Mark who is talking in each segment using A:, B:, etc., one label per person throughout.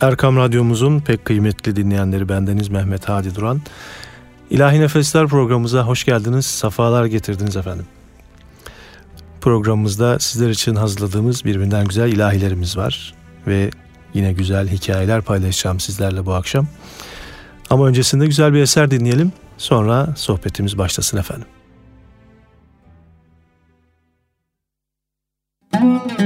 A: Erkam Radyomuzun pek kıymetli dinleyenleri bendeniz Mehmet Hadi Duran. İlahi Nefesler programımıza hoş geldiniz, safalar getirdiniz efendim. Programımızda sizler için hazırladığımız birbirinden güzel ilahilerimiz var ve yine güzel hikayeler paylaşacağım sizlerle bu akşam. Ama öncesinde güzel bir eser dinleyelim, sonra sohbetimiz başlasın efendim. Müzik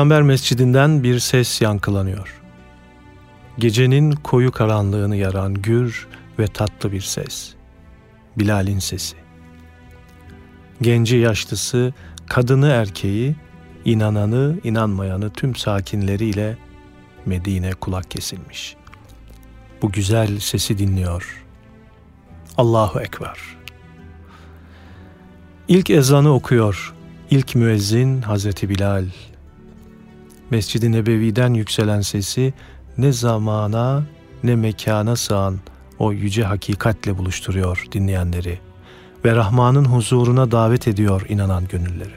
A: Peygamber mescidinden bir ses yankılanıyor. Gecenin koyu karanlığını yaran gür ve tatlı bir ses. Bilal'in sesi. Genci yaşlısı, kadını erkeği, inananı inanmayanı tüm sakinleriyle Medine kulak kesilmiş. Bu güzel sesi dinliyor. Allahu Ekber. İlk ezanı okuyor. İlk müezzin Hazreti Bilal Mescid-i Nebevi'den yükselen sesi ne zamana ne mekana sığan o yüce hakikatle buluşturuyor dinleyenleri ve Rahman'ın huzuruna davet ediyor inanan gönülleri.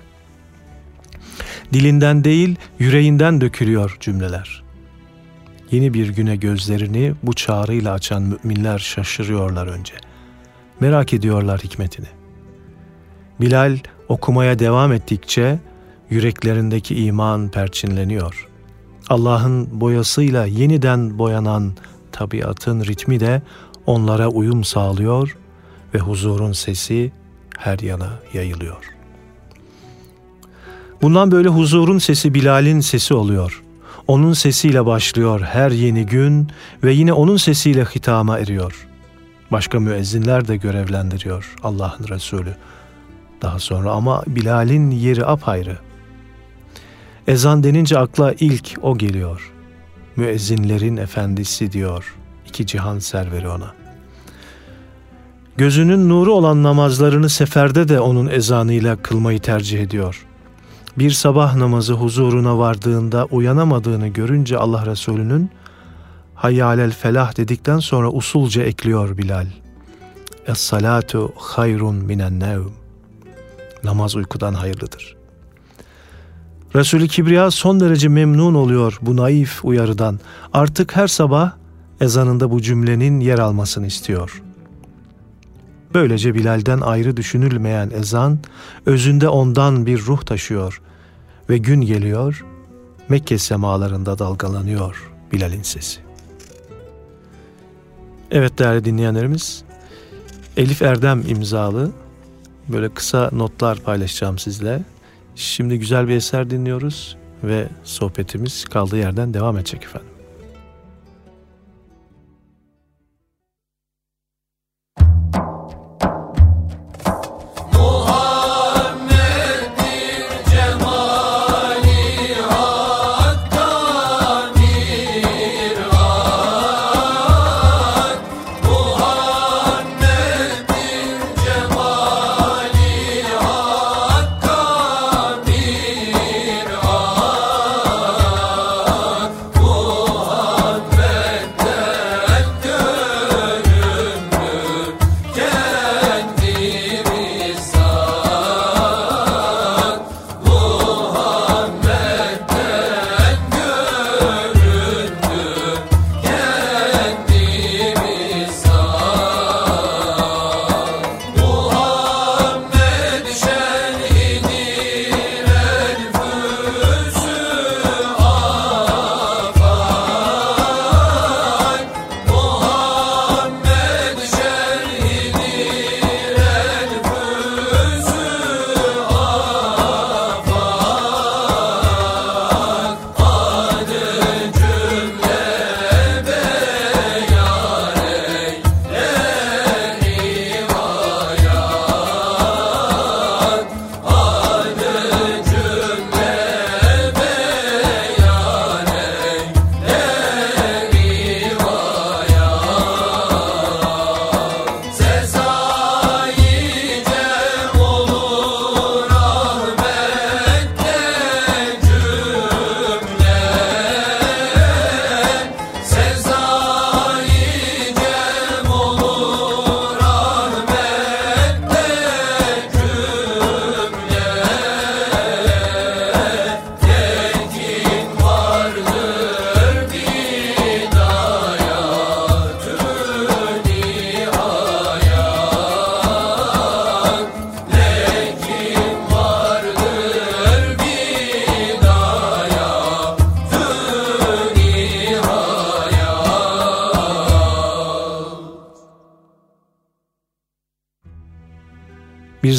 A: Dilinden değil, yüreğinden dökülüyor cümleler. Yeni bir güne gözlerini bu çağrıyla açan müminler şaşırıyorlar önce. Merak ediyorlar hikmetini. Bilal okumaya devam ettikçe yüreklerindeki iman perçinleniyor. Allah'ın boyasıyla yeniden boyanan tabiatın ritmi de onlara uyum sağlıyor ve huzurun sesi her yana yayılıyor. Bundan böyle huzurun sesi Bilal'in sesi oluyor. Onun sesiyle başlıyor her yeni gün ve yine onun sesiyle hitama eriyor. Başka müezzinler de görevlendiriyor Allah'ın Resulü. Daha sonra ama Bilal'in yeri apayrı. Ezan denince akla ilk o geliyor. Müezzinlerin efendisi diyor. İki cihan serveri ona. Gözünün nuru olan namazlarını seferde de onun ezanıyla kılmayı tercih ediyor. bir sabah namazı huzuruna vardığında uyanamadığını görünce Allah Resulü'nün hayyalel felah dedikten sonra usulca ekliyor Bilal. Es salatu hayrun minen nevm. Namaz uykudan hayırlıdır. Resulü Kibriya son derece memnun oluyor bu naif uyarıdan. Artık her sabah ezanında bu cümlenin yer almasını istiyor. Böylece Bilal'den ayrı düşünülmeyen ezan özünde ondan bir ruh taşıyor ve gün geliyor Mekke semalarında dalgalanıyor Bilal'in sesi. Evet değerli dinleyenlerimiz, Elif Erdem imzalı böyle kısa notlar paylaşacağım sizle. Şimdi güzel bir eser dinliyoruz ve sohbetimiz kaldığı yerden devam edecek efendim.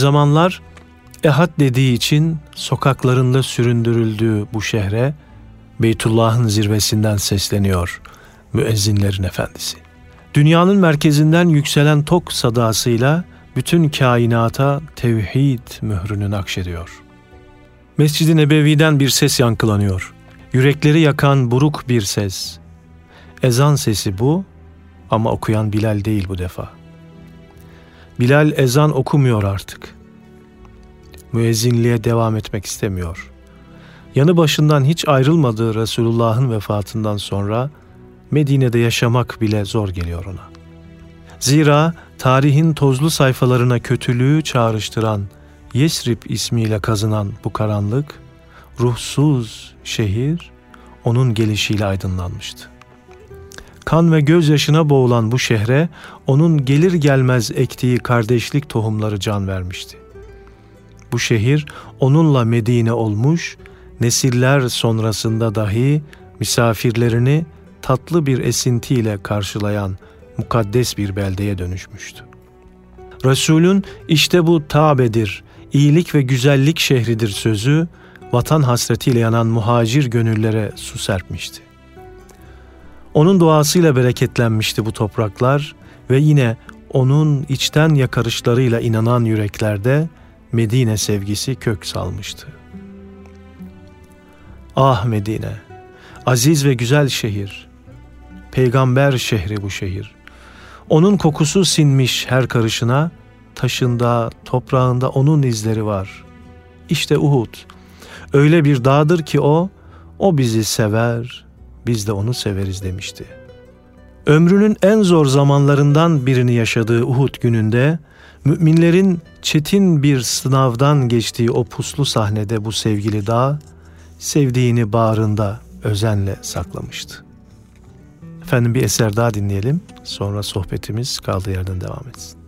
A: Zamanlar ehad dediği için sokaklarında süründürüldüğü bu şehre Beytullah'ın zirvesinden sesleniyor müezzinlerin efendisi. Dünyanın merkezinden yükselen tok sadasıyla bütün kainata tevhid mührünü nakşediyor. Mescid-i Nebevi'den bir ses yankılanıyor. Yürekleri yakan buruk bir ses. Ezan sesi bu ama okuyan Bilal değil bu defa.'' Bilal ezan okumuyor artık. Müezzinliğe devam etmek istemiyor. Yanı başından hiç ayrılmadığı Resulullah'ın vefatından sonra Medine'de yaşamak bile zor geliyor ona. Zira tarihin tozlu sayfalarına kötülüğü çağrıştıran Yesrib ismiyle kazınan bu karanlık, ruhsuz şehir onun gelişiyle aydınlanmıştı. Kan ve gözyaşına boğulan bu şehre onun gelir gelmez ektiği kardeşlik tohumları can vermişti. Bu şehir onunla Medine olmuş, nesiller sonrasında dahi misafirlerini tatlı bir esintiyle karşılayan mukaddes bir beldeye dönüşmüştü. Resulün işte bu Tabe'dir, iyilik ve güzellik şehridir sözü, vatan hasretiyle yanan muhacir gönüllere su serpmişti. Onun duasıyla bereketlenmişti bu topraklar ve yine onun içten yakarışlarıyla inanan yüreklerde Medine sevgisi kök salmıştı. Ah Medine, aziz ve güzel şehir, peygamber şehri bu şehir. Onun kokusu sinmiş her karışına, taşında, toprağında onun izleri var. İşte Uhud, Öyle bir dağdır ki o, o bizi sever, biz de onu severiz demişti. Ömrünün en zor zamanlarından birini yaşadığı Uhud gününde, müminlerin çetin bir sınavdan geçtiği o puslu sahnede bu sevgili dağ, sevdiğini bağrında özenle saklamıştı. Efendim bir eser daha dinleyelim, sonra sohbetimiz kaldığı yerden devam etsin.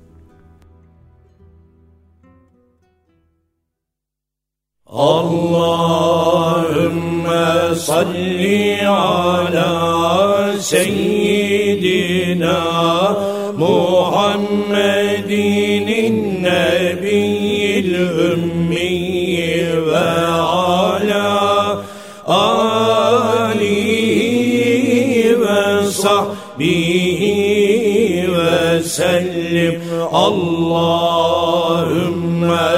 B: Allahümme salli ala seyyidina Muhammedin nebiyyil ümmi ve ala alihi ve sahbihi ve sellim. Allahümme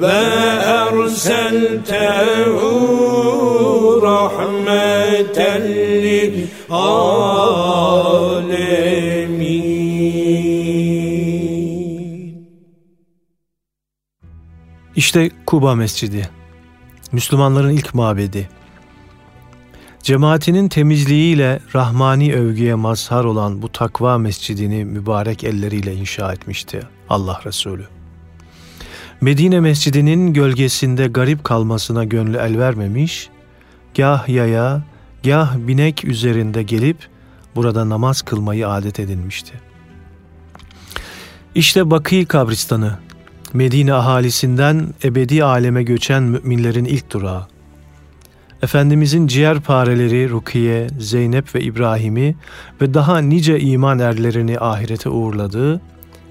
B: ve erseltehu rahmeten lil alemin.
A: İşte Kuba Mescidi, Müslümanların ilk mabedi. Cemaatinin temizliğiyle rahmani övgüye mazhar olan bu takva mescidini mübarek elleriyle inşa etmişti Allah Resulü. Medine mescidinin gölgesinde garip kalmasına gönlü el vermemiş, gah yaya, gah binek üzerinde gelip burada namaz kılmayı adet edinmişti. İşte Bakı kabristanı, Medine ahalisinden ebedi aleme göçen müminlerin ilk durağı. Efendimizin ciğer pareleri Rukiye, Zeynep ve İbrahim'i ve daha nice iman erlerini ahirete uğurladığı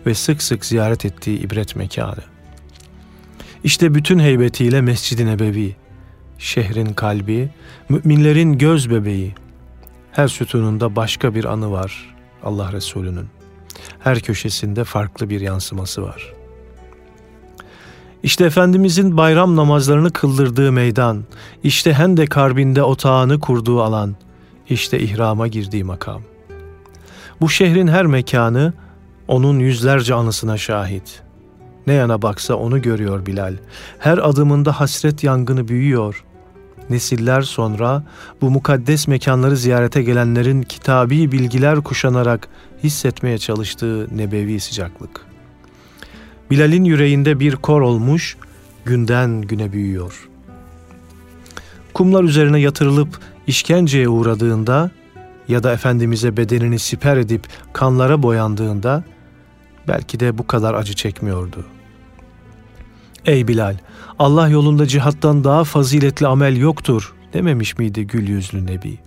A: ve sık sık ziyaret ettiği ibret mekanı. İşte bütün heybetiyle Mescid-i Nebevi, şehrin kalbi, müminlerin göz bebeği. Her sütununda başka bir anı var Allah Resulü'nün. Her köşesinde farklı bir yansıması var.'' İşte Efendimizin bayram namazlarını kıldırdığı meydan, işte Hendek Harbi'nde otağını kurduğu alan, işte ihrama girdiği makam. Bu şehrin her mekanı onun yüzlerce anısına şahit. Ne yana baksa onu görüyor Bilal. Her adımında hasret yangını büyüyor. Nesiller sonra bu mukaddes mekanları ziyarete gelenlerin kitabi bilgiler kuşanarak hissetmeye çalıştığı nebevi sıcaklık. Bilal'in yüreğinde bir kor olmuş, günden güne büyüyor. Kumlar üzerine yatırılıp işkenceye uğradığında ya da Efendimiz'e bedenini siper edip kanlara boyandığında belki de bu kadar acı çekmiyordu. Ey Bilal, Allah yolunda cihattan daha faziletli amel yoktur dememiş miydi gül yüzlü Nebi?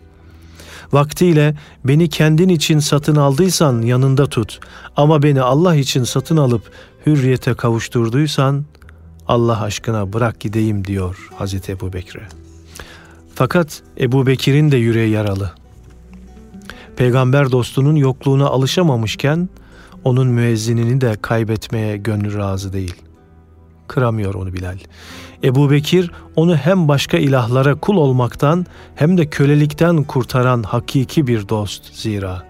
A: Vaktiyle beni kendin için satın aldıysan yanında tut ama beni Allah için satın alıp hürriyete kavuşturduysan Allah aşkına bırak gideyim diyor Hazreti Ebu Bekir'e. Fakat Ebu Bekir'in de yüreği yaralı. Peygamber dostunun yokluğuna alışamamışken onun müezzinini de kaybetmeye gönlü razı değil. Kıramıyor onu Bilal. Ebu Bekir onu hem başka ilahlara kul olmaktan hem de kölelikten kurtaran hakiki bir dost zira.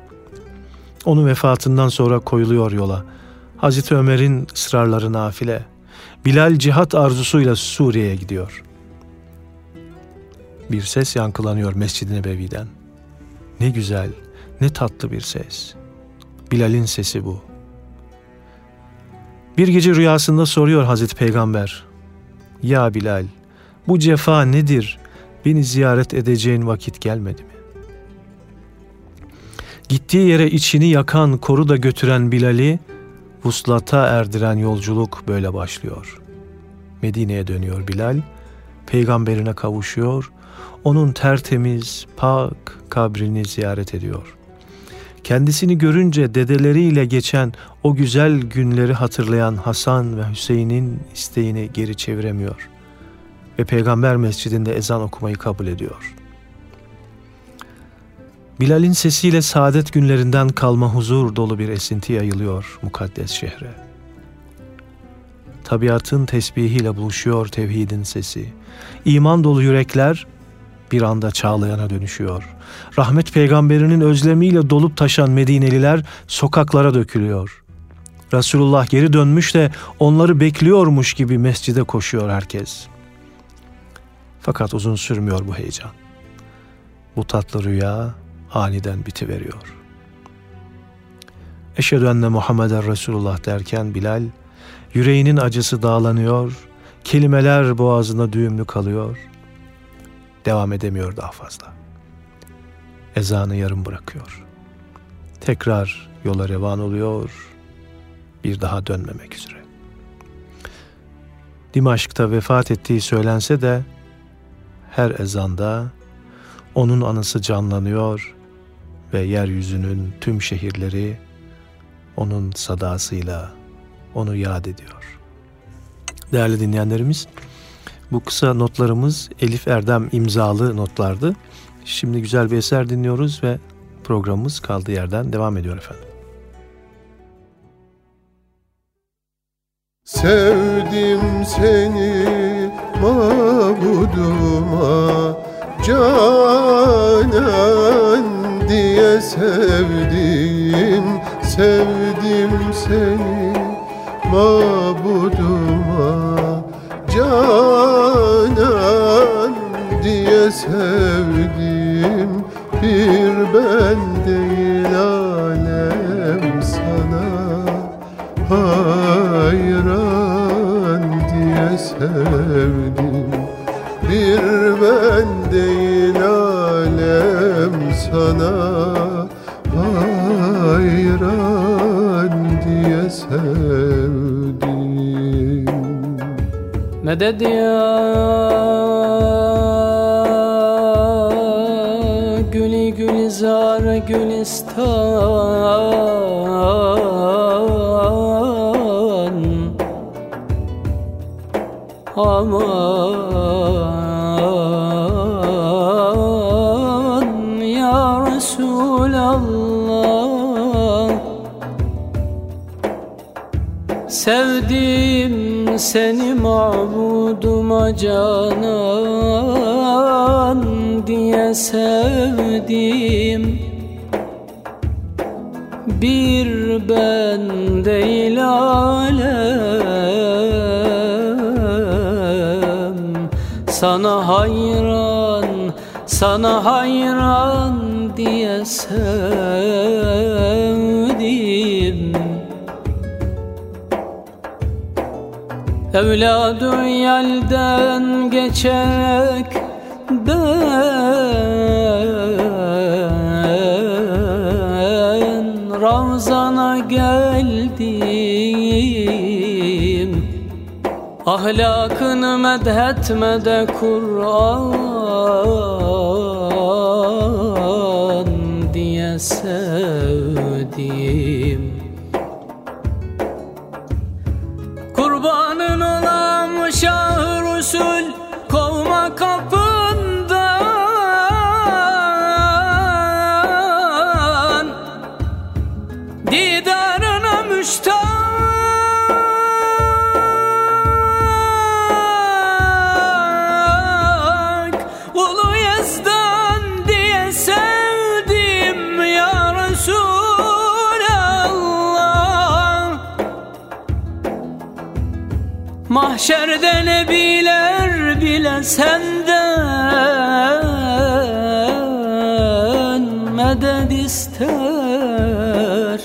A: Onun vefatından sonra koyuluyor yola. Hazreti Ömer'in ısrarları nafile. Bilal cihat arzusuyla Suriye'ye gidiyor. Bir ses yankılanıyor Mescid-i Nebevi'den. Ne güzel, ne tatlı bir ses. Bilal'in sesi bu. Bir gece rüyasında soruyor Hazreti Peygamber. Ya Bilal, bu cefa nedir? Beni ziyaret edeceğin vakit gelmedi mi? Gittiği yere içini yakan, koru da götüren Bilal'i vuslata erdiren yolculuk böyle başlıyor. Medine'ye dönüyor Bilal peygamberine kavuşuyor, onun tertemiz, pak kabrini ziyaret ediyor. Kendisini görünce dedeleriyle geçen o güzel günleri hatırlayan Hasan ve Hüseyin'in isteğini geri çeviremiyor ve Peygamber Mescidinde ezan okumayı kabul ediyor. Bilal'in sesiyle saadet günlerinden kalma huzur dolu bir esinti yayılıyor mukaddes şehre. Tabiatın tesbihiyle buluşuyor tevhidin sesi. İman dolu yürekler bir anda çağlayana dönüşüyor. Rahmet peygamberinin özlemiyle dolup taşan Medineliler sokaklara dökülüyor. Resulullah geri dönmüş de onları bekliyormuş gibi mescide koşuyor herkes. Fakat uzun sürmüyor bu heyecan. Bu tatlı rüya aniden bitiveriyor. Eşhedü enne Muhammeden Resulullah derken Bilal yüreğinin acısı dağlanıyor, kelimeler boğazına düğümlü kalıyor. Devam edemiyor daha fazla. Ezanı yarım bırakıyor. Tekrar yola revan oluyor, bir daha dönmemek üzere. Dimaşk'ta vefat ettiği söylense de her ezanda onun anısı canlanıyor ve yeryüzünün tüm şehirleri onun sadasıyla onu yad ediyor. Değerli dinleyenlerimiz, bu kısa notlarımız Elif Erdem imzalı notlardı. Şimdi güzel bir eser dinliyoruz ve programımız kaldığı yerden devam ediyor efendim.
C: Sevdim seni mabuduma Canan diye sevdim Sevdim seni mabuduma Canan diye sevdim Bir ben değil alem sana. Hayran diye sevdim. Bir ben değil alem sana. Hayran diye sevdim.
D: Medet ya gülzar gülistan. Aman ya Resulallah. Sevdim seni mabuduma canan diye sevdim Bir ben değil alem. Sana hayran, sana hayran diye sevdim. Evladı yelden geçerek ben geldim. Ahlakını medhetmede Kur'an Mahşerde nebiler bile senden medet ister.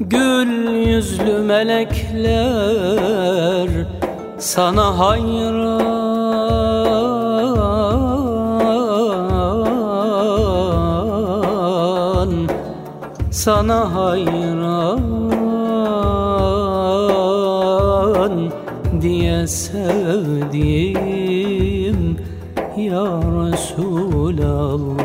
D: Gül yüzlü melekler sana hayran. Sana hayran sevdiğim Ya Resulallah.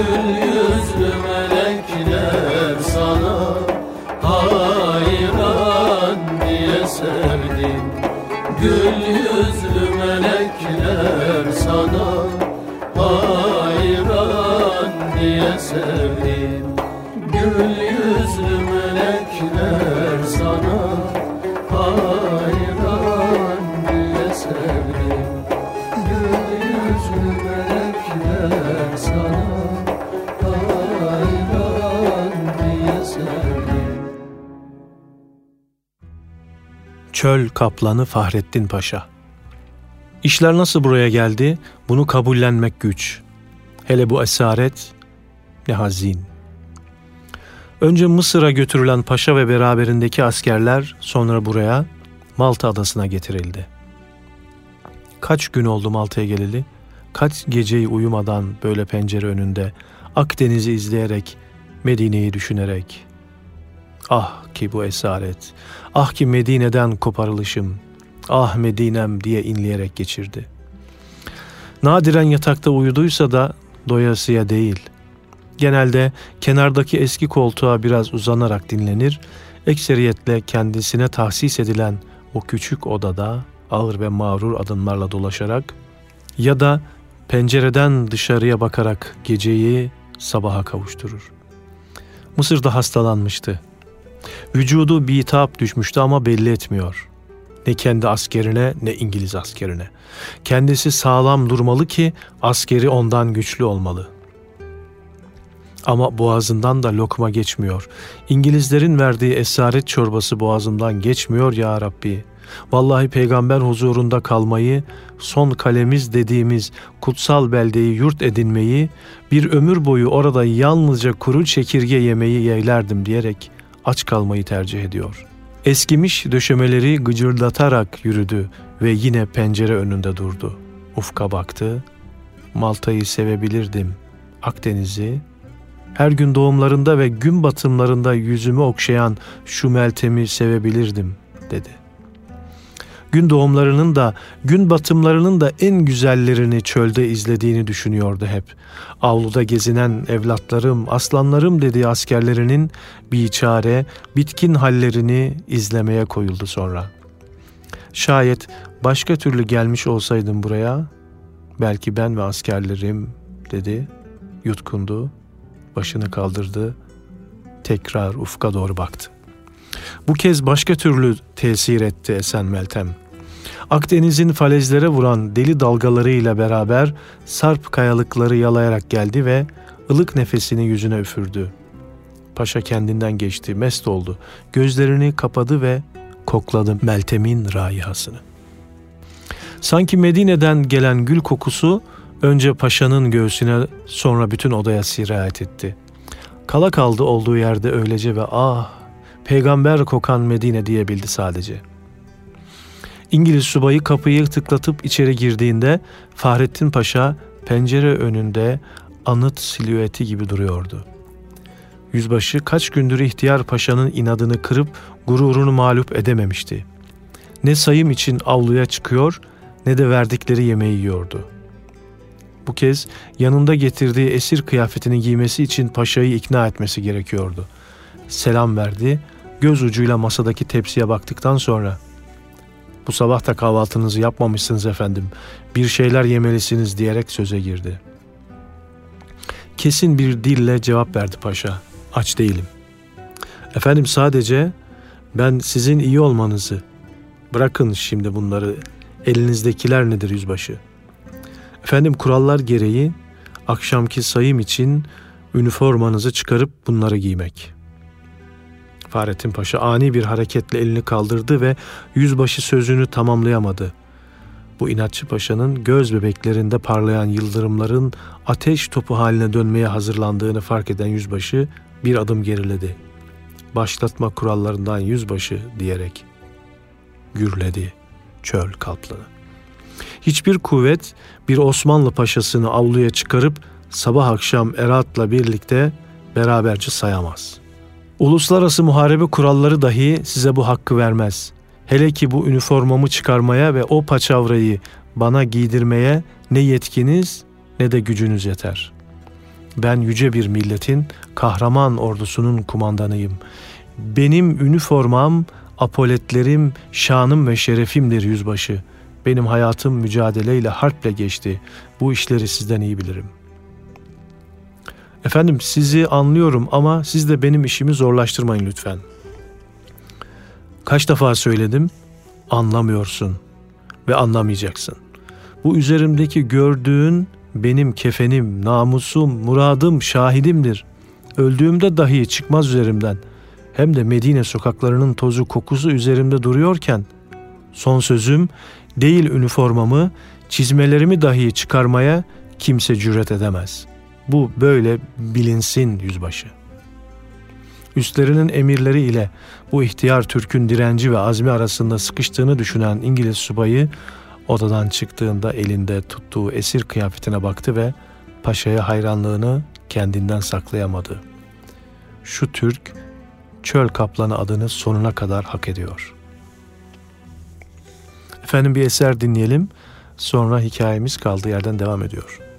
B: Gül yüzlü melekler sana hayran diye sevdim. Gül yüzlü melekler sana hayran diye sevdim. Gül
A: Çöl Kaplanı Fahrettin Paşa İşler nasıl buraya geldi? Bunu kabullenmek güç. Hele bu esaret ne hazin. Önce Mısır'a götürülen paşa ve beraberindeki askerler sonra buraya Malta adasına getirildi. Kaç gün oldu Malta'ya geleli? Kaç geceyi uyumadan böyle pencere önünde Akdeniz'i izleyerek, Medine'yi düşünerek. Ah ki bu esaret, ah ki Medine'den koparılışım, ah Medine'm diye inleyerek geçirdi. Nadiren yatakta uyuduysa da doyasıya değil. Genelde kenardaki eski koltuğa biraz uzanarak dinlenir, ekseriyetle kendisine tahsis edilen o küçük odada ağır ve mağrur adımlarla dolaşarak ya da pencereden dışarıya bakarak geceyi sabaha kavuşturur. Mısır'da hastalanmıştı. Vücudu bitap düşmüştü ama belli etmiyor. Ne kendi askerine ne İngiliz askerine. Kendisi sağlam durmalı ki askeri ondan güçlü olmalı. Ama boğazından da lokma geçmiyor. İngilizlerin verdiği esaret çorbası boğazımdan geçmiyor ya Rabbi. Vallahi peygamber huzurunda kalmayı, son kalemiz dediğimiz kutsal beldeyi yurt edinmeyi, bir ömür boyu orada yalnızca kuru çekirge yemeyi yeğlerdim diyerek aç kalmayı tercih ediyor. Eskimiş döşemeleri gıcırdatarak yürüdü ve yine pencere önünde durdu. Ufka baktı. Malta'yı sevebilirdim. Akdeniz'i, her gün doğumlarında ve gün batımlarında yüzümü okşayan şu Meltem'i sevebilirdim dedi. Gün doğumlarının da gün batımlarının da en güzellerini çölde izlediğini düşünüyordu hep. Avluda gezinen evlatlarım, aslanlarım dediği askerlerinin biçare, bitkin hallerini izlemeye koyuldu sonra. Şayet başka türlü gelmiş olsaydım buraya, belki ben ve askerlerim dedi, yutkundu, başını kaldırdı, tekrar ufka doğru baktı. Bu kez başka türlü tesir etti Esen Meltem. Akdeniz'in falezlere vuran deli dalgalarıyla beraber sarp kayalıkları yalayarak geldi ve ılık nefesini yüzüne üfürdü. Paşa kendinden geçti, mest oldu. Gözlerini kapadı ve kokladı Meltem'in raihasını. Sanki Medine'den gelen gül kokusu önce paşanın göğsüne sonra bütün odaya sirayet etti. Kala kaldı olduğu yerde öylece ve ah peygamber kokan Medine diyebildi sadece. İngiliz subayı kapıyı tıklatıp içeri girdiğinde Fahrettin Paşa pencere önünde anıt silüeti gibi duruyordu. Yüzbaşı kaç gündür ihtiyar paşanın inadını kırıp gururunu mağlup edememişti. Ne sayım için avluya çıkıyor ne de verdikleri yemeği yiyordu. Bu kez yanında getirdiği esir kıyafetini giymesi için paşayı ikna etmesi gerekiyordu. Selam verdi, göz ucuyla masadaki tepsiye baktıktan sonra ''Bu sabah da kahvaltınızı yapmamışsınız efendim, bir şeyler yemelisiniz.'' diyerek söze girdi. Kesin bir dille cevap verdi paşa. Aç değilim. Efendim sadece ben sizin iyi olmanızı, bırakın şimdi bunları, elinizdekiler nedir yüzbaşı? Efendim kurallar gereği akşamki sayım için üniformanızı çıkarıp bunları giymek. Fahrettin Paşa ani bir hareketle elini kaldırdı ve yüzbaşı sözünü tamamlayamadı. Bu inatçı paşanın göz bebeklerinde parlayan yıldırımların ateş topu haline dönmeye hazırlandığını fark eden yüzbaşı bir adım geriledi. Başlatma kurallarından yüzbaşı diyerek gürledi çöl kaplanı. Hiçbir kuvvet bir Osmanlı paşasını avluya çıkarıp sabah akşam Erat'la birlikte beraberce sayamaz. Uluslararası muharebe kuralları dahi size bu hakkı vermez. Hele ki bu üniformamı çıkarmaya ve o paçavrayı bana giydirmeye ne yetkiniz ne de gücünüz yeter. Ben yüce bir milletin kahraman ordusunun kumandanıyım. Benim üniformam, apoletlerim, şanım ve şerefimdir yüzbaşı. Benim hayatım mücadeleyle, harple geçti. Bu işleri sizden iyi bilirim. Efendim sizi anlıyorum ama siz de benim işimi zorlaştırmayın lütfen. Kaç defa söyledim? Anlamıyorsun ve anlamayacaksın. Bu üzerimdeki gördüğün benim kefenim, namusum, muradım, şahidimdir. Öldüğümde dahi çıkmaz üzerimden. Hem de Medine sokaklarının tozu kokusu üzerimde duruyorken son sözüm değil üniformamı, çizmelerimi dahi çıkarmaya kimse cüret edemez. Bu böyle bilinsin yüzbaşı. Üstlerinin emirleri ile bu ihtiyar Türk'ün direnci ve azmi arasında sıkıştığını düşünen İngiliz subayı odadan çıktığında elinde tuttuğu esir kıyafetine baktı ve paşaya hayranlığını kendinden saklayamadı. Şu Türk çöl kaplanı adını sonuna kadar hak ediyor.'' Efendim bir eser dinleyelim. Sonra hikayemiz kaldığı yerden devam ediyor.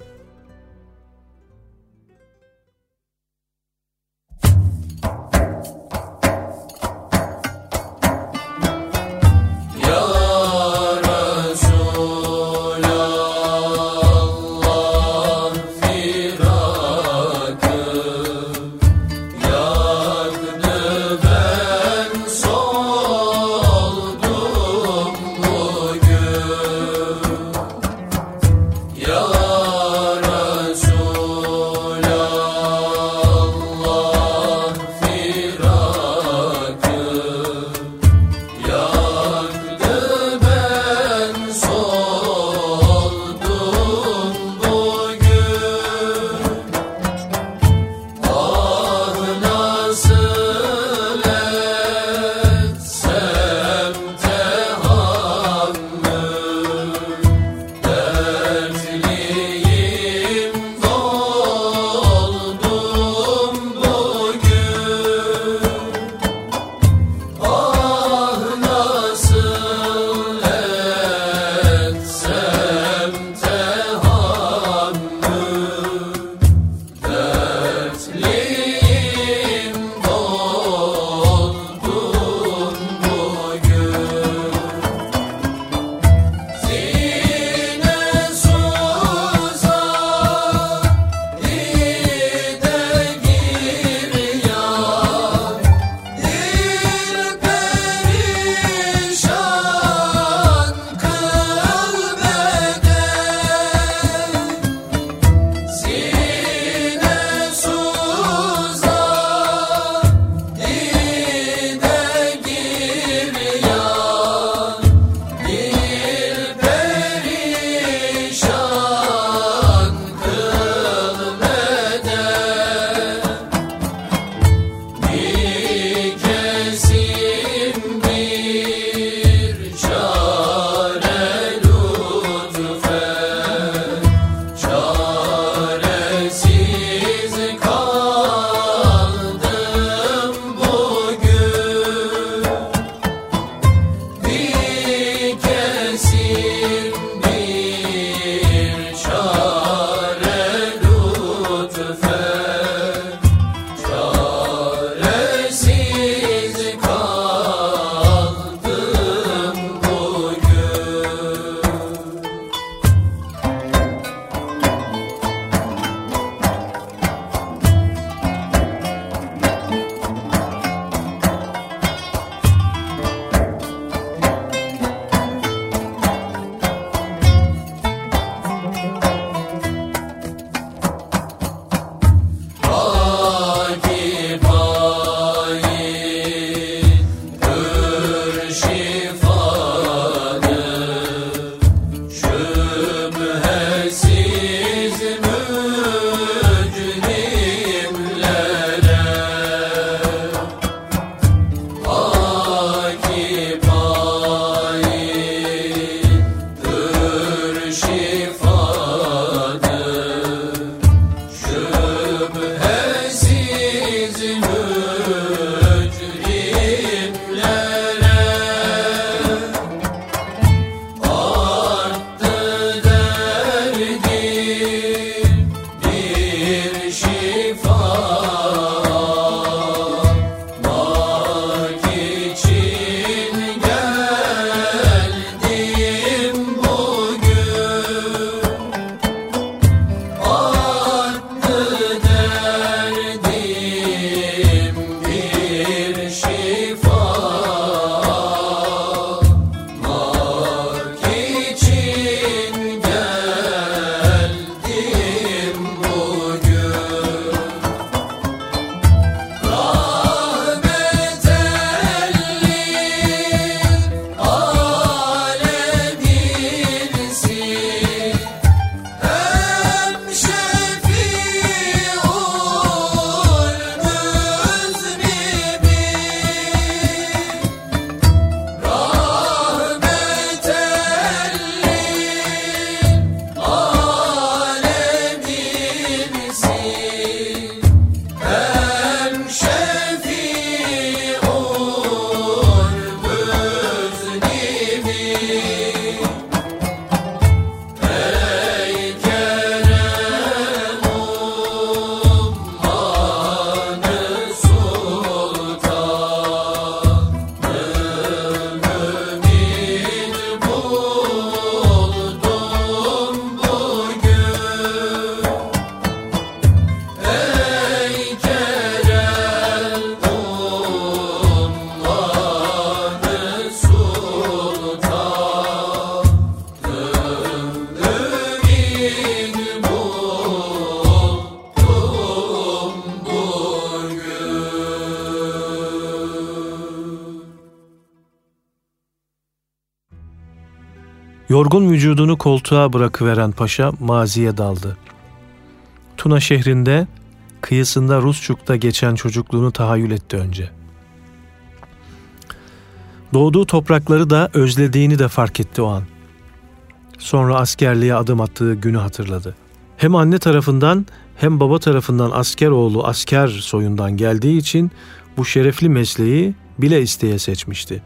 A: Koltuğa bırakıveren paşa maziye daldı. Tuna şehrinde, kıyısında Rusçuk'ta geçen çocukluğunu tahayyül etti önce. Doğduğu toprakları da özlediğini de fark etti o an. Sonra askerliğe adım attığı günü hatırladı. Hem anne tarafından hem baba tarafından asker oğlu asker soyundan geldiği için bu şerefli mesleği bile isteye seçmişti.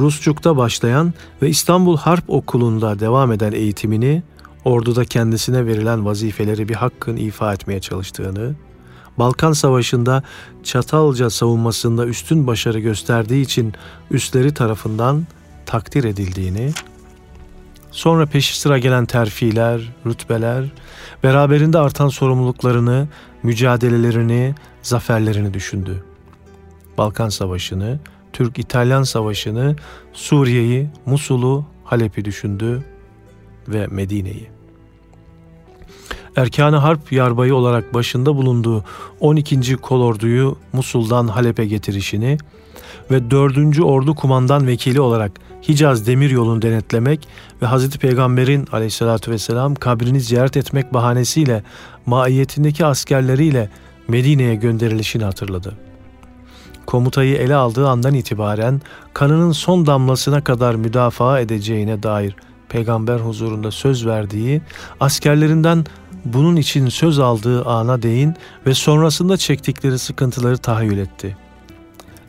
A: Rusçuk'ta başlayan ve İstanbul Harp Okulu'nda devam eden eğitimini, orduda kendisine verilen vazifeleri bir hakkın ifa etmeye çalıştığını, Balkan Savaşı'nda Çatalca savunmasında üstün başarı gösterdiği için üstleri tarafından takdir edildiğini, sonra peşi sıra gelen terfiler, rütbeler, beraberinde artan sorumluluklarını, mücadelelerini, zaferlerini düşündü. Balkan Savaşı'nı, Türk-İtalyan Savaşı'nı, Suriye'yi, Musul'u, Halep'i düşündü ve Medine'yi. Erkan-ı Harp yarbayı olarak başında bulunduğu 12. kolorduyu Musul'dan Halep'e getirişini ve 4. Ordu Kumandan Vekili olarak Hicaz Demir Yolunu denetlemek ve Hazreti Peygamber'in aleyhissalatü vesselam kabrini ziyaret etmek bahanesiyle maiyetindeki askerleriyle Medine'ye gönderilişini hatırladı komutayı ele aldığı andan itibaren kanının son damlasına kadar müdafaa edeceğine dair peygamber huzurunda söz verdiği, askerlerinden bunun için söz aldığı ana değin ve sonrasında çektikleri sıkıntıları tahayyül etti.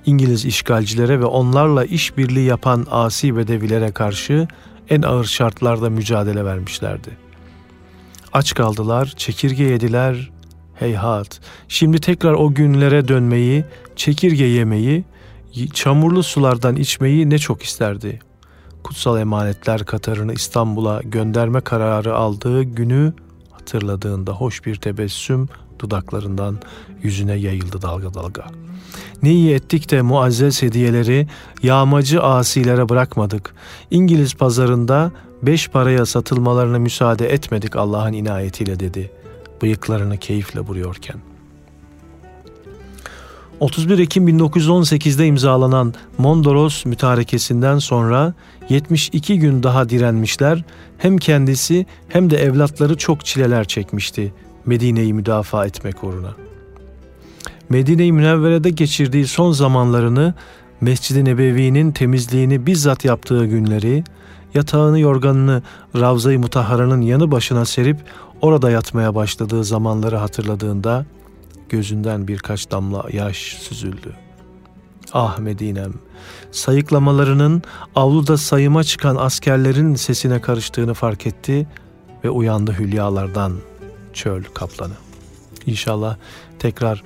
A: İngiliz işgalcilere ve onlarla işbirliği yapan asi bedevilere karşı en ağır şartlarda mücadele vermişlerdi. Aç kaldılar, çekirge yediler, heyhat. Şimdi tekrar o günlere dönmeyi, çekirge yemeyi, çamurlu sulardan içmeyi ne çok isterdi. Kutsal emanetler Katar'ını İstanbul'a gönderme kararı aldığı günü hatırladığında hoş bir tebessüm dudaklarından yüzüne yayıldı dalga dalga. Ne iyi ettik de muazzez hediyeleri yağmacı asilere bırakmadık. İngiliz pazarında beş paraya satılmalarına müsaade etmedik Allah'ın inayetiyle dedi. Bıyıklarını keyifle vuruyorken. 31 Ekim 1918'de imzalanan Mondros mütarekesinden sonra 72 gün daha direnmişler, hem kendisi hem de evlatları çok çileler çekmişti Medine'yi müdafaa etmek uğruna. Medine-i Münevvere'de geçirdiği son zamanlarını Mescid-i Nebevi'nin temizliğini bizzat yaptığı günleri, yatağını yorganını Ravza-i Mutahhara'nın yanı başına serip orada yatmaya başladığı zamanları hatırladığında
E: gözünden birkaç damla yaş süzüldü. Ah Medinem, sayıklamalarının avluda sayıma çıkan askerlerin sesine karıştığını fark etti ve uyandı hülyalardan çöl kaplanı. İnşallah tekrar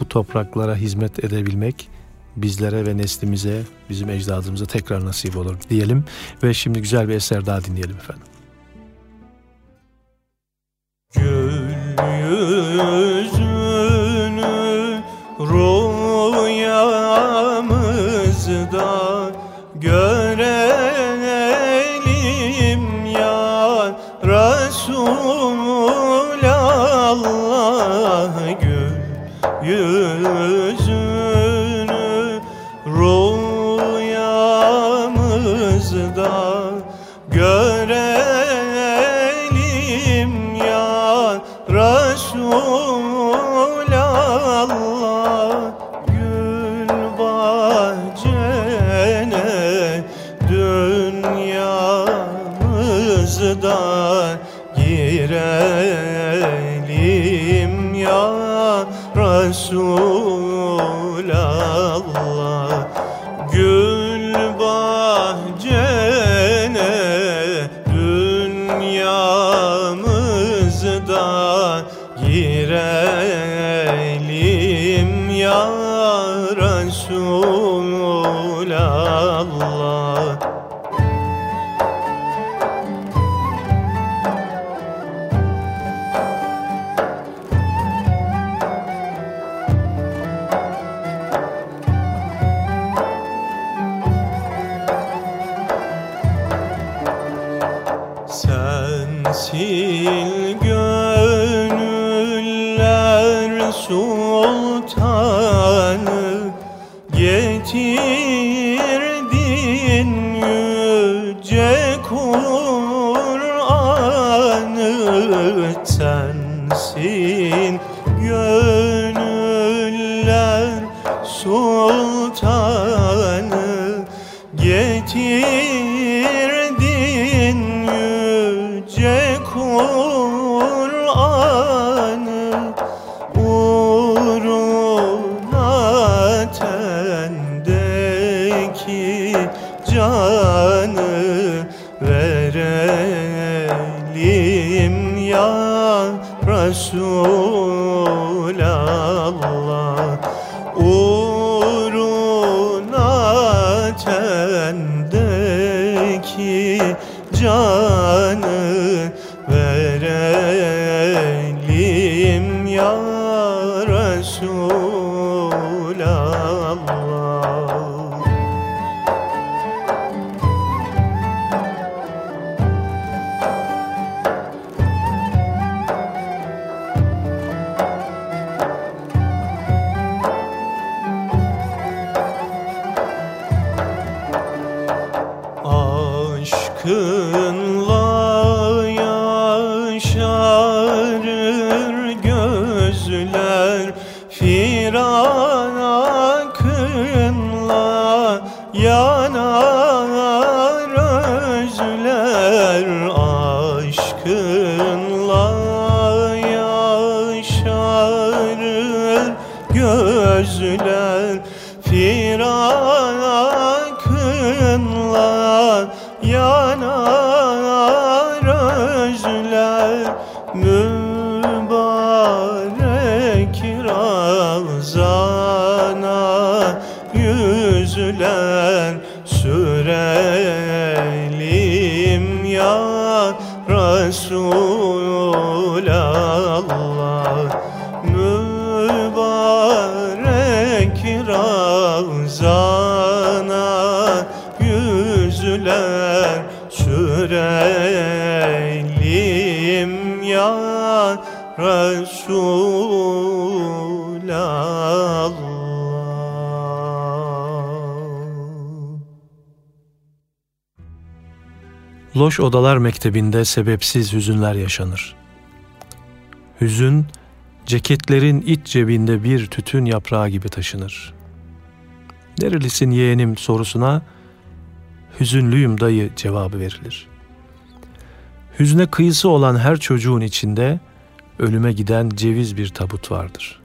E: bu topraklara hizmet edebilmek bizlere ve neslimize, bizim ecdadımıza tekrar nasip olur diyelim ve şimdi güzel bir eser daha dinleyelim efendim.
A: Gül yüzünü rüyamızda görelim ya Resulallah gül yüzünü Resulallah Resulallah
E: Loş Odalar Mektebi'nde sebepsiz hüzünler yaşanır. Hüzün, ceketlerin iç cebinde bir tütün yaprağı gibi taşınır. Nerelisin yeğenim sorusuna, hüzünlüyüm dayı cevabı verilir. Hüzne kıyısı olan her çocuğun içinde ölüme giden ceviz bir tabut vardır.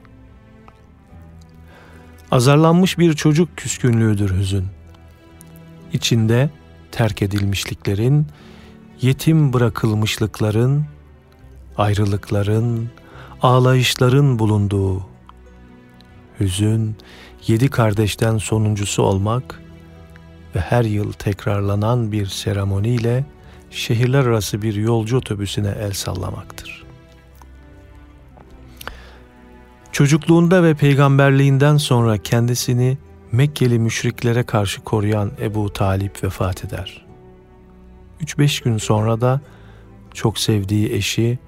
A: Azarlanmış bir çocuk küskünlüğüdür hüzün. İçinde terk edilmişliklerin, yetim bırakılmışlıkların, ayrılıkların, ağlayışların bulunduğu hüzün, yedi kardeşten sonuncusu olmak ve her yıl tekrarlanan bir seremoniyle şehirler arası bir yolcu otobüsüne el sallamaktır. Çocukluğunda ve peygamberliğinden sonra kendisini Mekkeli müşriklere karşı koruyan Ebu Talip vefat eder. 3-5 gün sonra da çok sevdiği eşi,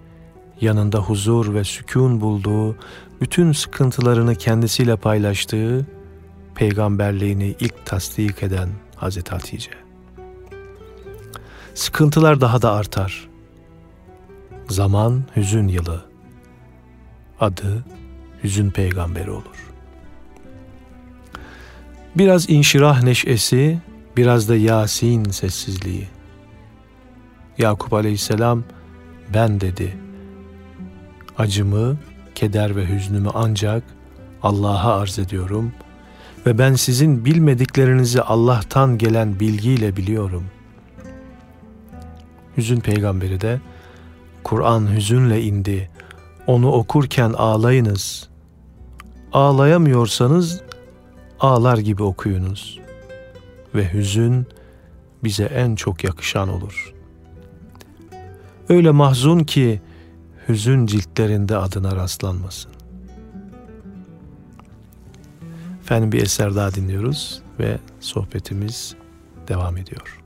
A: yanında huzur ve sükun bulduğu, bütün sıkıntılarını kendisiyle paylaştığı, peygamberliğini ilk tasdik eden Hazreti Hatice. Sıkıntılar daha da artar. Zaman hüzün yılı. Adı hüzün peygamberi olur. Biraz inşirah neşesi, biraz da Yasin sessizliği. Yakup aleyhisselam ben dedi. Acımı, keder ve hüznümü ancak Allah'a arz ediyorum ve ben sizin bilmediklerinizi Allah'tan gelen bilgiyle biliyorum. Hüzün peygamberi de Kur'an hüzünle indi. Onu okurken ağlayınız. Ağlayamıyorsanız ağlar gibi okuyunuz. Ve hüzün bize en çok yakışan olur. Öyle mahzun ki hüzün ciltlerinde adına rastlanmasın. Efendim bir eser daha dinliyoruz ve sohbetimiz devam ediyor.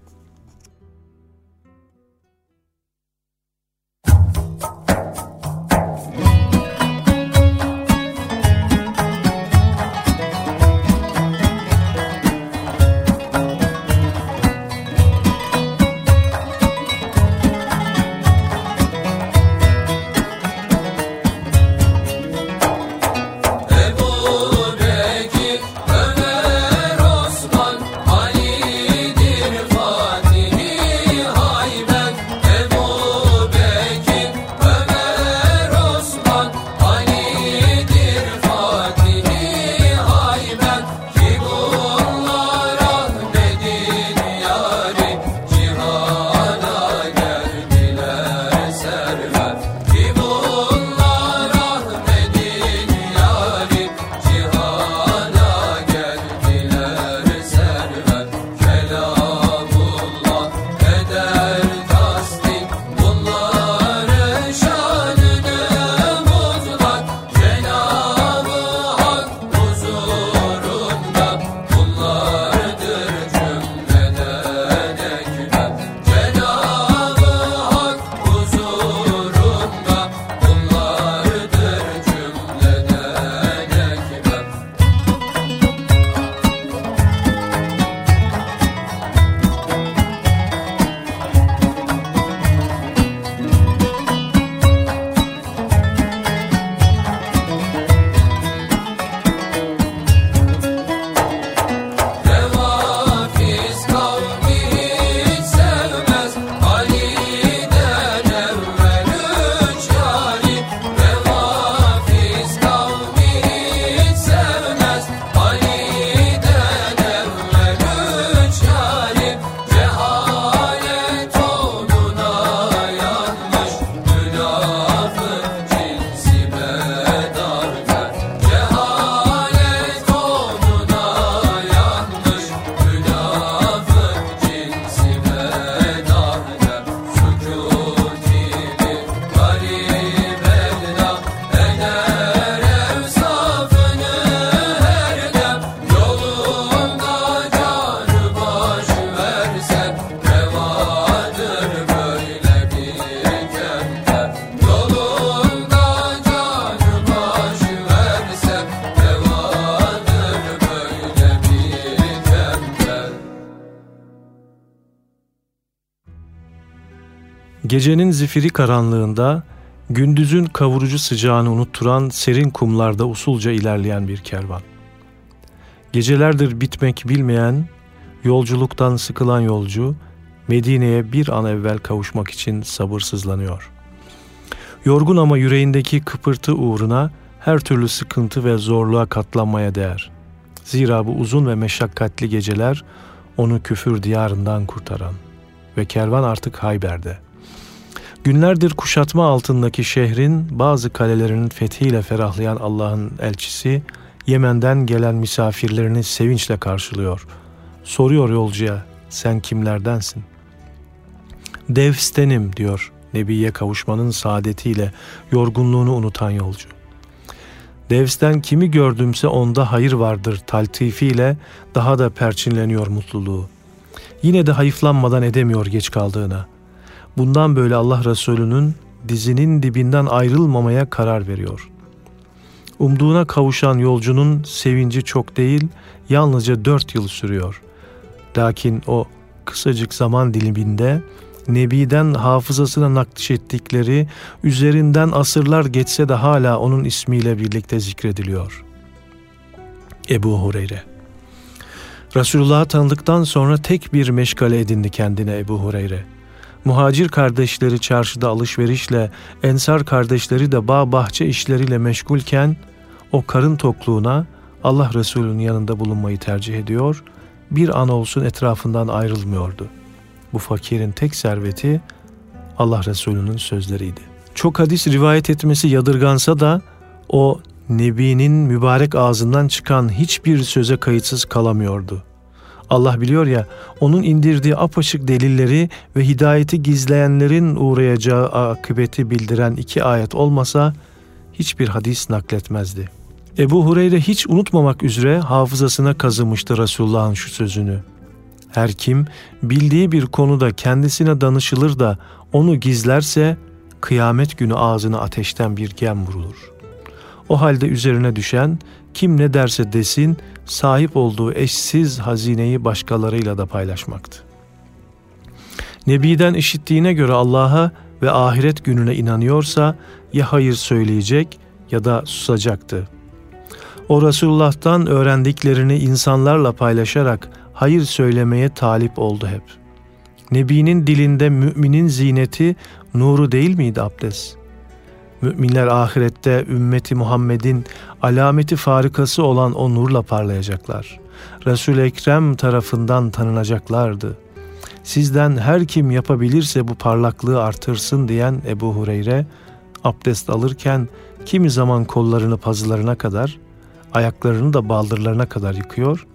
A: Gecenin zifiri karanlığında gündüzün kavurucu sıcağını unutturan serin kumlarda usulca ilerleyen bir kervan. Gecelerdir bitmek bilmeyen, yolculuktan sıkılan yolcu Medine'ye bir an evvel kavuşmak için sabırsızlanıyor. Yorgun ama yüreğindeki kıpırtı uğruna her türlü sıkıntı ve zorluğa katlanmaya değer. Zira bu uzun ve meşakkatli geceler onu küfür diyarından kurtaran ve kervan artık Hayber'de. Günlerdir kuşatma altındaki şehrin bazı kalelerinin fethiyle ferahlayan Allah'ın elçisi Yemen'den gelen misafirlerini sevinçle karşılıyor. Soruyor yolcuya sen kimlerdensin? Devstenim diyor Nebiye kavuşmanın saadetiyle yorgunluğunu unutan yolcu. Devsten kimi gördümse onda hayır vardır taltifiyle daha da perçinleniyor mutluluğu. Yine de hayıflanmadan edemiyor geç kaldığına. Bundan böyle Allah Resulü'nün dizinin dibinden ayrılmamaya karar veriyor. Umduğuna kavuşan yolcunun sevinci çok değil, yalnızca dört yıl sürüyor. Lakin o kısacık zaman diliminde Nebi'den hafızasına nakliş ettikleri, üzerinden asırlar geçse de hala onun ismiyle birlikte zikrediliyor. Ebu Hureyre Resulullah'ı tanıdıktan sonra tek bir meşgale edindi kendine Ebu Hureyre. Muhacir kardeşleri çarşıda alışverişle, ensar kardeşleri de bağ bahçe işleriyle meşgulken o karın tokluğuna Allah Resulü'nün yanında bulunmayı tercih ediyor, bir an olsun etrafından ayrılmıyordu. Bu fakirin tek serveti Allah Resulü'nün sözleriydi. Çok hadis rivayet etmesi yadırgansa da o Nebi'nin mübarek ağzından çıkan hiçbir söze kayıtsız kalamıyordu. Allah biliyor ya onun indirdiği apaçık delilleri ve hidayeti gizleyenlerin uğrayacağı akıbeti bildiren iki ayet olmasa hiçbir hadis nakletmezdi. Ebu Hureyre hiç unutmamak üzere hafızasına kazımıştı Resulullah'ın şu sözünü. Her kim bildiği bir konuda kendisine danışılır da onu gizlerse kıyamet günü ağzına ateşten bir gem vurulur. O halde üzerine düşen kim ne derse desin sahip olduğu eşsiz hazineyi başkalarıyla da paylaşmaktı. Nebi'den işittiğine göre Allah'a ve ahiret gününe inanıyorsa ya hayır söyleyecek ya da susacaktı. O Resulullah'tan öğrendiklerini insanlarla paylaşarak hayır söylemeye talip oldu hep. Nebinin dilinde müminin zineti nuru değil miydi abdest? Müminler ahirette ümmeti Muhammed'in alameti farikası olan o nurla parlayacaklar. Resul Ekrem tarafından tanınacaklardı. Sizden her kim yapabilirse bu parlaklığı artırsın diyen Ebu Hureyre abdest alırken kimi zaman kollarını pazılarına kadar, ayaklarını da baldırlarına kadar yıkıyor.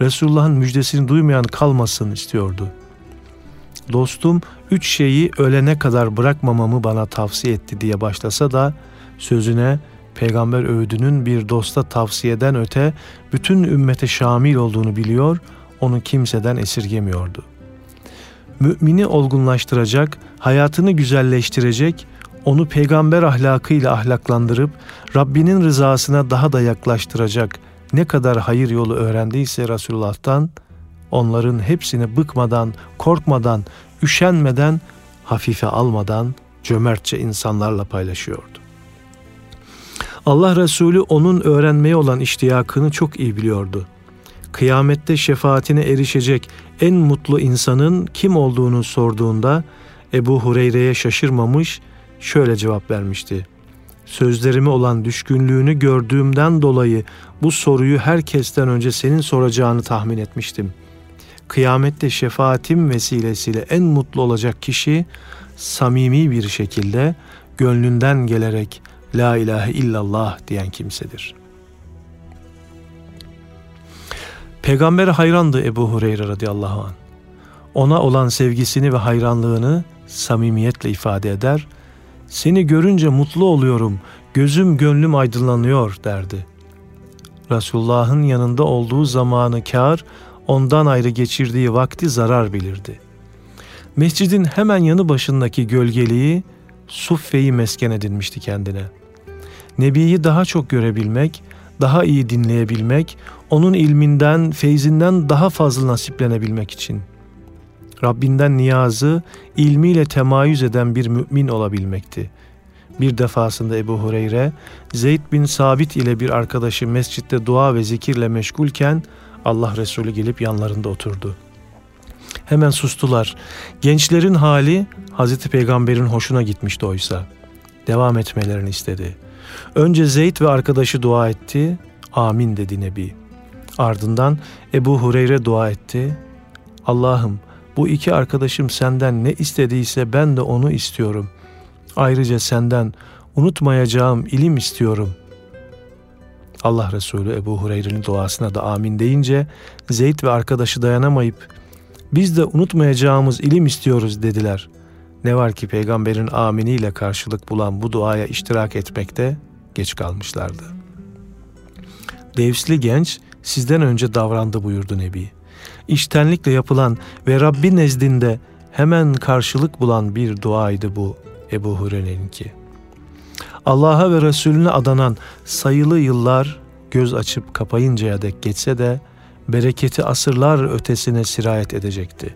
A: Resulullah'ın müjdesini duymayan kalmasın istiyordu. Dostum üç şeyi ölene kadar bırakmamamı bana tavsiye etti diye başlasa da sözüne peygamber öğüdünün bir dosta tavsiyeden öte bütün ümmete şamil olduğunu biliyor, onu kimseden esirgemiyordu. Mümini olgunlaştıracak, hayatını güzelleştirecek, onu peygamber ahlakıyla ahlaklandırıp Rabbinin rızasına daha da yaklaştıracak ne kadar hayır yolu öğrendiyse Resulullah'tan onların hepsini bıkmadan, korkmadan, üşenmeden, hafife almadan cömertçe insanlarla paylaşıyordu. Allah Resulü onun öğrenmeye olan iştiyakını çok iyi biliyordu. Kıyamette şefaatine erişecek en mutlu insanın kim olduğunu sorduğunda Ebu Hureyre'ye şaşırmamış, şöyle cevap vermişti. Sözlerime olan düşkünlüğünü gördüğümden dolayı bu soruyu herkesten önce senin soracağını tahmin etmiştim. Kıyamette şefaatim vesilesiyle en mutlu olacak kişi samimi bir şekilde gönlünden gelerek La ilahe illallah diyen kimsedir. Peygamber hayrandı Ebu Hureyre radıyallahu an. Ona olan sevgisini ve hayranlığını samimiyetle ifade eder. Seni görünce mutlu oluyorum, gözüm gönlüm aydınlanıyor derdi. Resulullah'ın yanında olduğu zamanı kar, ondan ayrı geçirdiği vakti zarar bilirdi. Mescidin hemen yanı başındaki gölgeliği Suffe'yi mesken edinmişti kendine. Nebi'yi daha çok görebilmek, daha iyi dinleyebilmek, onun ilminden, feyzinden daha fazla nasiplenebilmek için. Rabbinden niyazı, ilmiyle temayüz eden bir mümin olabilmekti. Bir defasında Ebu Hureyre, Zeyd bin Sabit ile bir arkadaşı mescitte dua ve zikirle meşgulken Allah Resulü gelip yanlarında oturdu. Hemen sustular. Gençlerin hali Hazreti Peygamber'in hoşuna gitmişti oysa. Devam etmelerini istedi. Önce Zeyd ve arkadaşı dua etti. Amin dedi Nebi. Ardından Ebu Hureyre dua etti. Allah'ım bu iki arkadaşım senden ne istediyse ben de onu istiyorum. Ayrıca senden unutmayacağım ilim istiyorum. Allah Resulü Ebu Hureyre'nin duasına da amin deyince Zeyd ve arkadaşı dayanamayıp biz de unutmayacağımız ilim istiyoruz dediler. Ne var ki peygamberin aminiyle karşılık bulan bu duaya iştirak etmekte geç kalmışlardı. Devsli genç sizden önce davrandı buyurdu Nebi. İştenlikle yapılan ve Rabbi nezdinde hemen karşılık bulan bir duaydı bu Ebu Hureyre'ninki. Allah'a ve Resulüne adanan sayılı yıllar göz açıp kapayıncaya dek geçse de bereketi asırlar ötesine sirayet edecekti.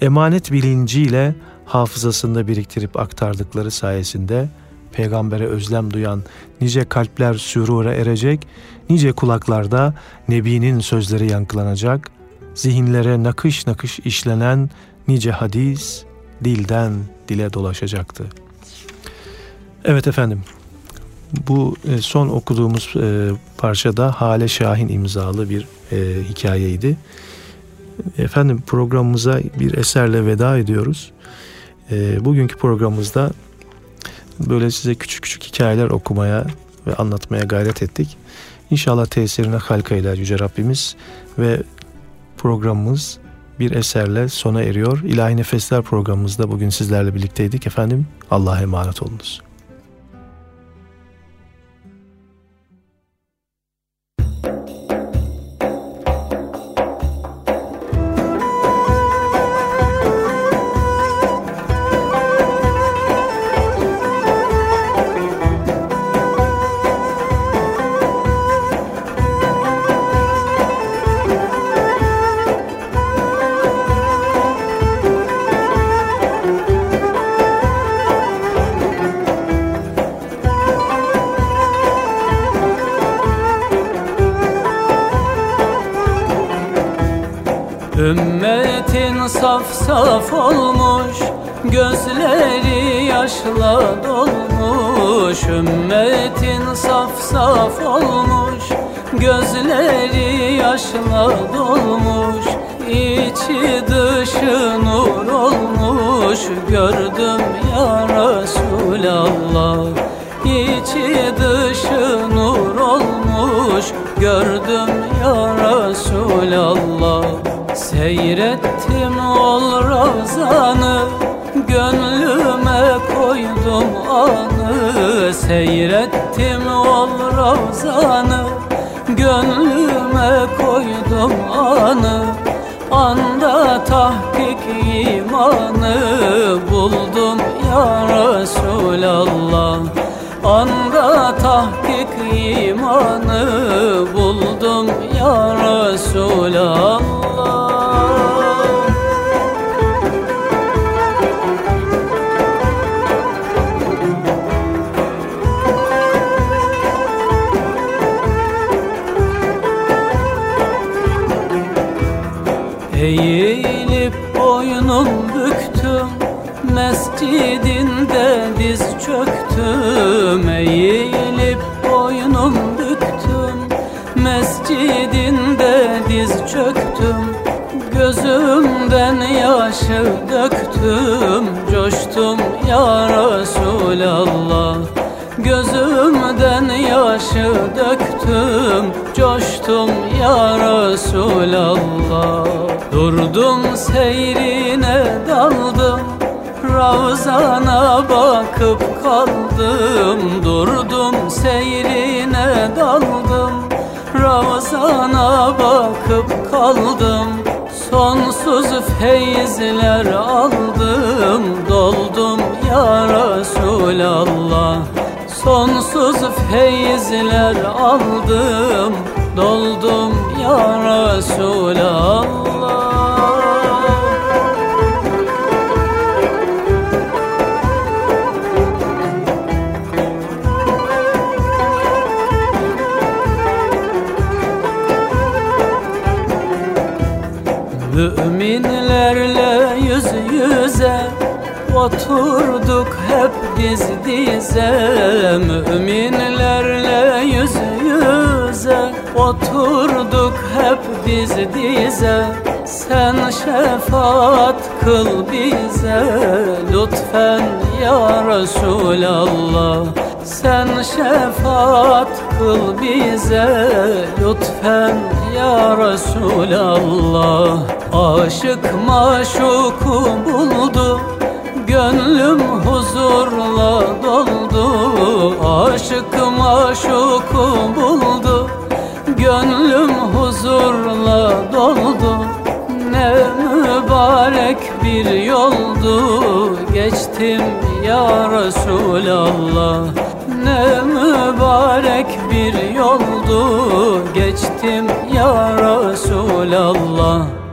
A: Emanet bilinciyle hafızasında biriktirip aktardıkları sayesinde peygambere özlem duyan nice kalpler sürure erecek, nice kulaklarda Nebi'nin sözleri yankılanacak, zihinlere nakış nakış işlenen nice hadis dilden dile dolaşacaktı. Evet efendim, bu e, son okuduğumuz e, parçada Hale Şahin imzalı bir e, hikayeydi. Efendim programımıza bir eserle veda ediyoruz. Bugünkü programımızda böyle size küçük küçük hikayeler okumaya ve anlatmaya gayret ettik. İnşallah tesirine halka eder Yüce Rabbimiz ve programımız bir eserle sona eriyor. İlahi Nefesler programımızda bugün sizlerle birlikteydik efendim. Allah'a emanet olunuz.
D: Saf saf olmuş Gözleri yaşla dolmuş. Ümmetin saf saf olmuş Gözleri yaşla dolmuş. İçi dışı nur olmuş Gördüm ya Resulallah. İçi dışı nur olmuş Gördüm ya Resulallah Seyrettim ol ravzanı Gönlüme koydum anı. Seyrettim ol ravzanı Gönlüme koydum anı. Anda tahkik imanı Buldum ya Resulallah. Anda tahkik imanı buldum ya Resulallah Eğilip boynum büktüm Mescidinde diz çöktüm. Eğilip boynum büktüm Mescidinde diz çöktüm. Gözümden yaşı döktüm Coştum ya Resulallah. Gözümden yaşı döktüm Coştum ya Resulallah. Durdum seyrine daldım Ravzana bakıp kaldım. Durdum seyrine daldım Ravzana bakıp kaldım. Sonsuz feyizler aldım Doldum ya Resulallah Sonsuz feyizler aldım Doldum ya Resulallah. Müminlerle Oturduk hep diz dize Müminlerle yüz yüze Oturduk hep diz dize. Sen şefaat kıl bize Lütfen ya Resulallah. Sen şefaat kıl bize Lütfen ya Resulallah. Aşık maşuku buldu Gönlüm huzurla doldu Aşık maşuku buldu. Gönlüm huzurla doldu Ne mübarek bir yoldu. Geçtim ya Resulallah Ne mübarek bir yoldu. Geçtim ya Resulallah